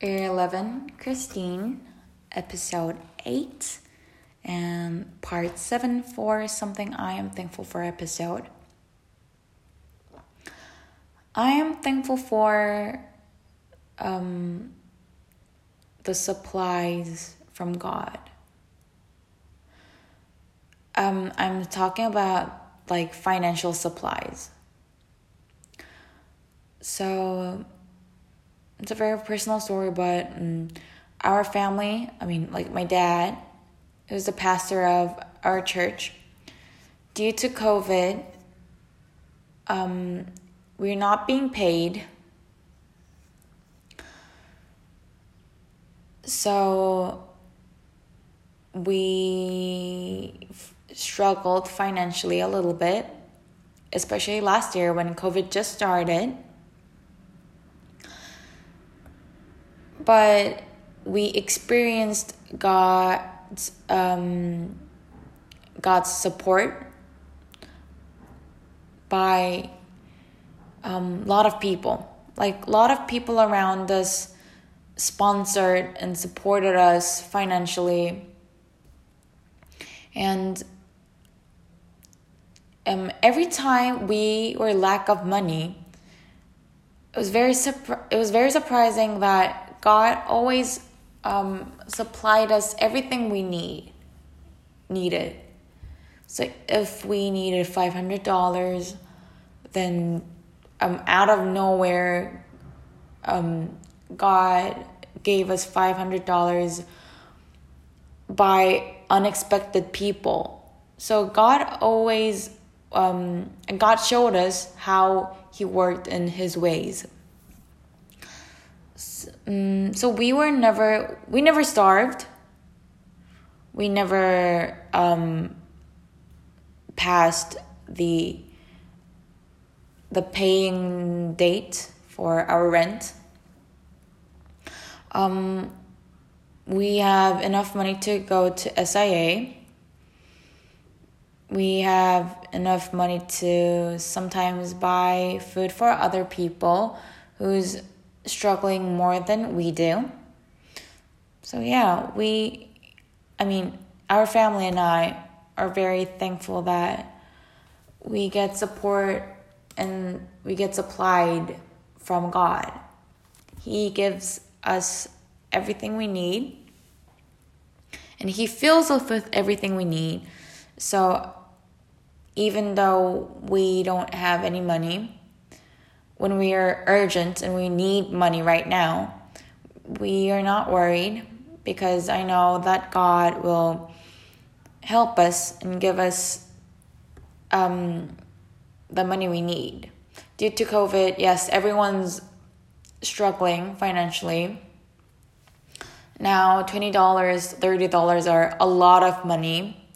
11 Christine, episode 8, and part 7 for something I am thankful for episode. I am thankful for um, the supplies from God. Um, I'm talking about like financial supplies. So it's a very personal story, but um, our family, I mean, like my dad, is the pastor of our church. Due to COVID, um, we're not being paid. So we f- struggled financially a little bit, especially last year when COVID just started. But we experienced God's um, God's support by a um, lot of people. Like a lot of people around us sponsored and supported us financially, and um, every time we were lack of money, it was very surpri- it was very surprising that God always um, supplied us everything we need needed. So if we needed five hundred dollars, then um, out of nowhere, um, God gave us five hundred dollars by unexpected people. So God always, um, God showed us how He worked in His ways. Um, so we were never we never starved. We never um, passed the the paying date for our rent. Um, we have enough money to go to SIA. We have enough money to sometimes buy food for other people who's struggling more than we do. So, yeah, we, I mean, our family and I are very thankful that we get support and we get supplied from God. He gives us everything we need and He fills us with everything we need. So, even though we don't have any money, when we are urgent and we need money right now, we are not worried because I know that God will help us and give us um, the money we need. Due to COVID, yes, everyone's struggling financially. Now, $20, $30 are a lot of money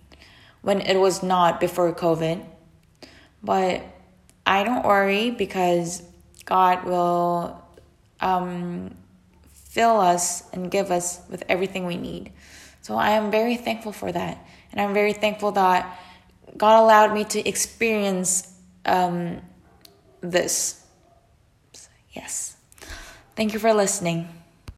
when it was not before COVID. But I don't worry because God will um, fill us and give us with everything we need. So I am very thankful for that. And I'm very thankful that God allowed me to experience um, this. Yes. Thank you for listening.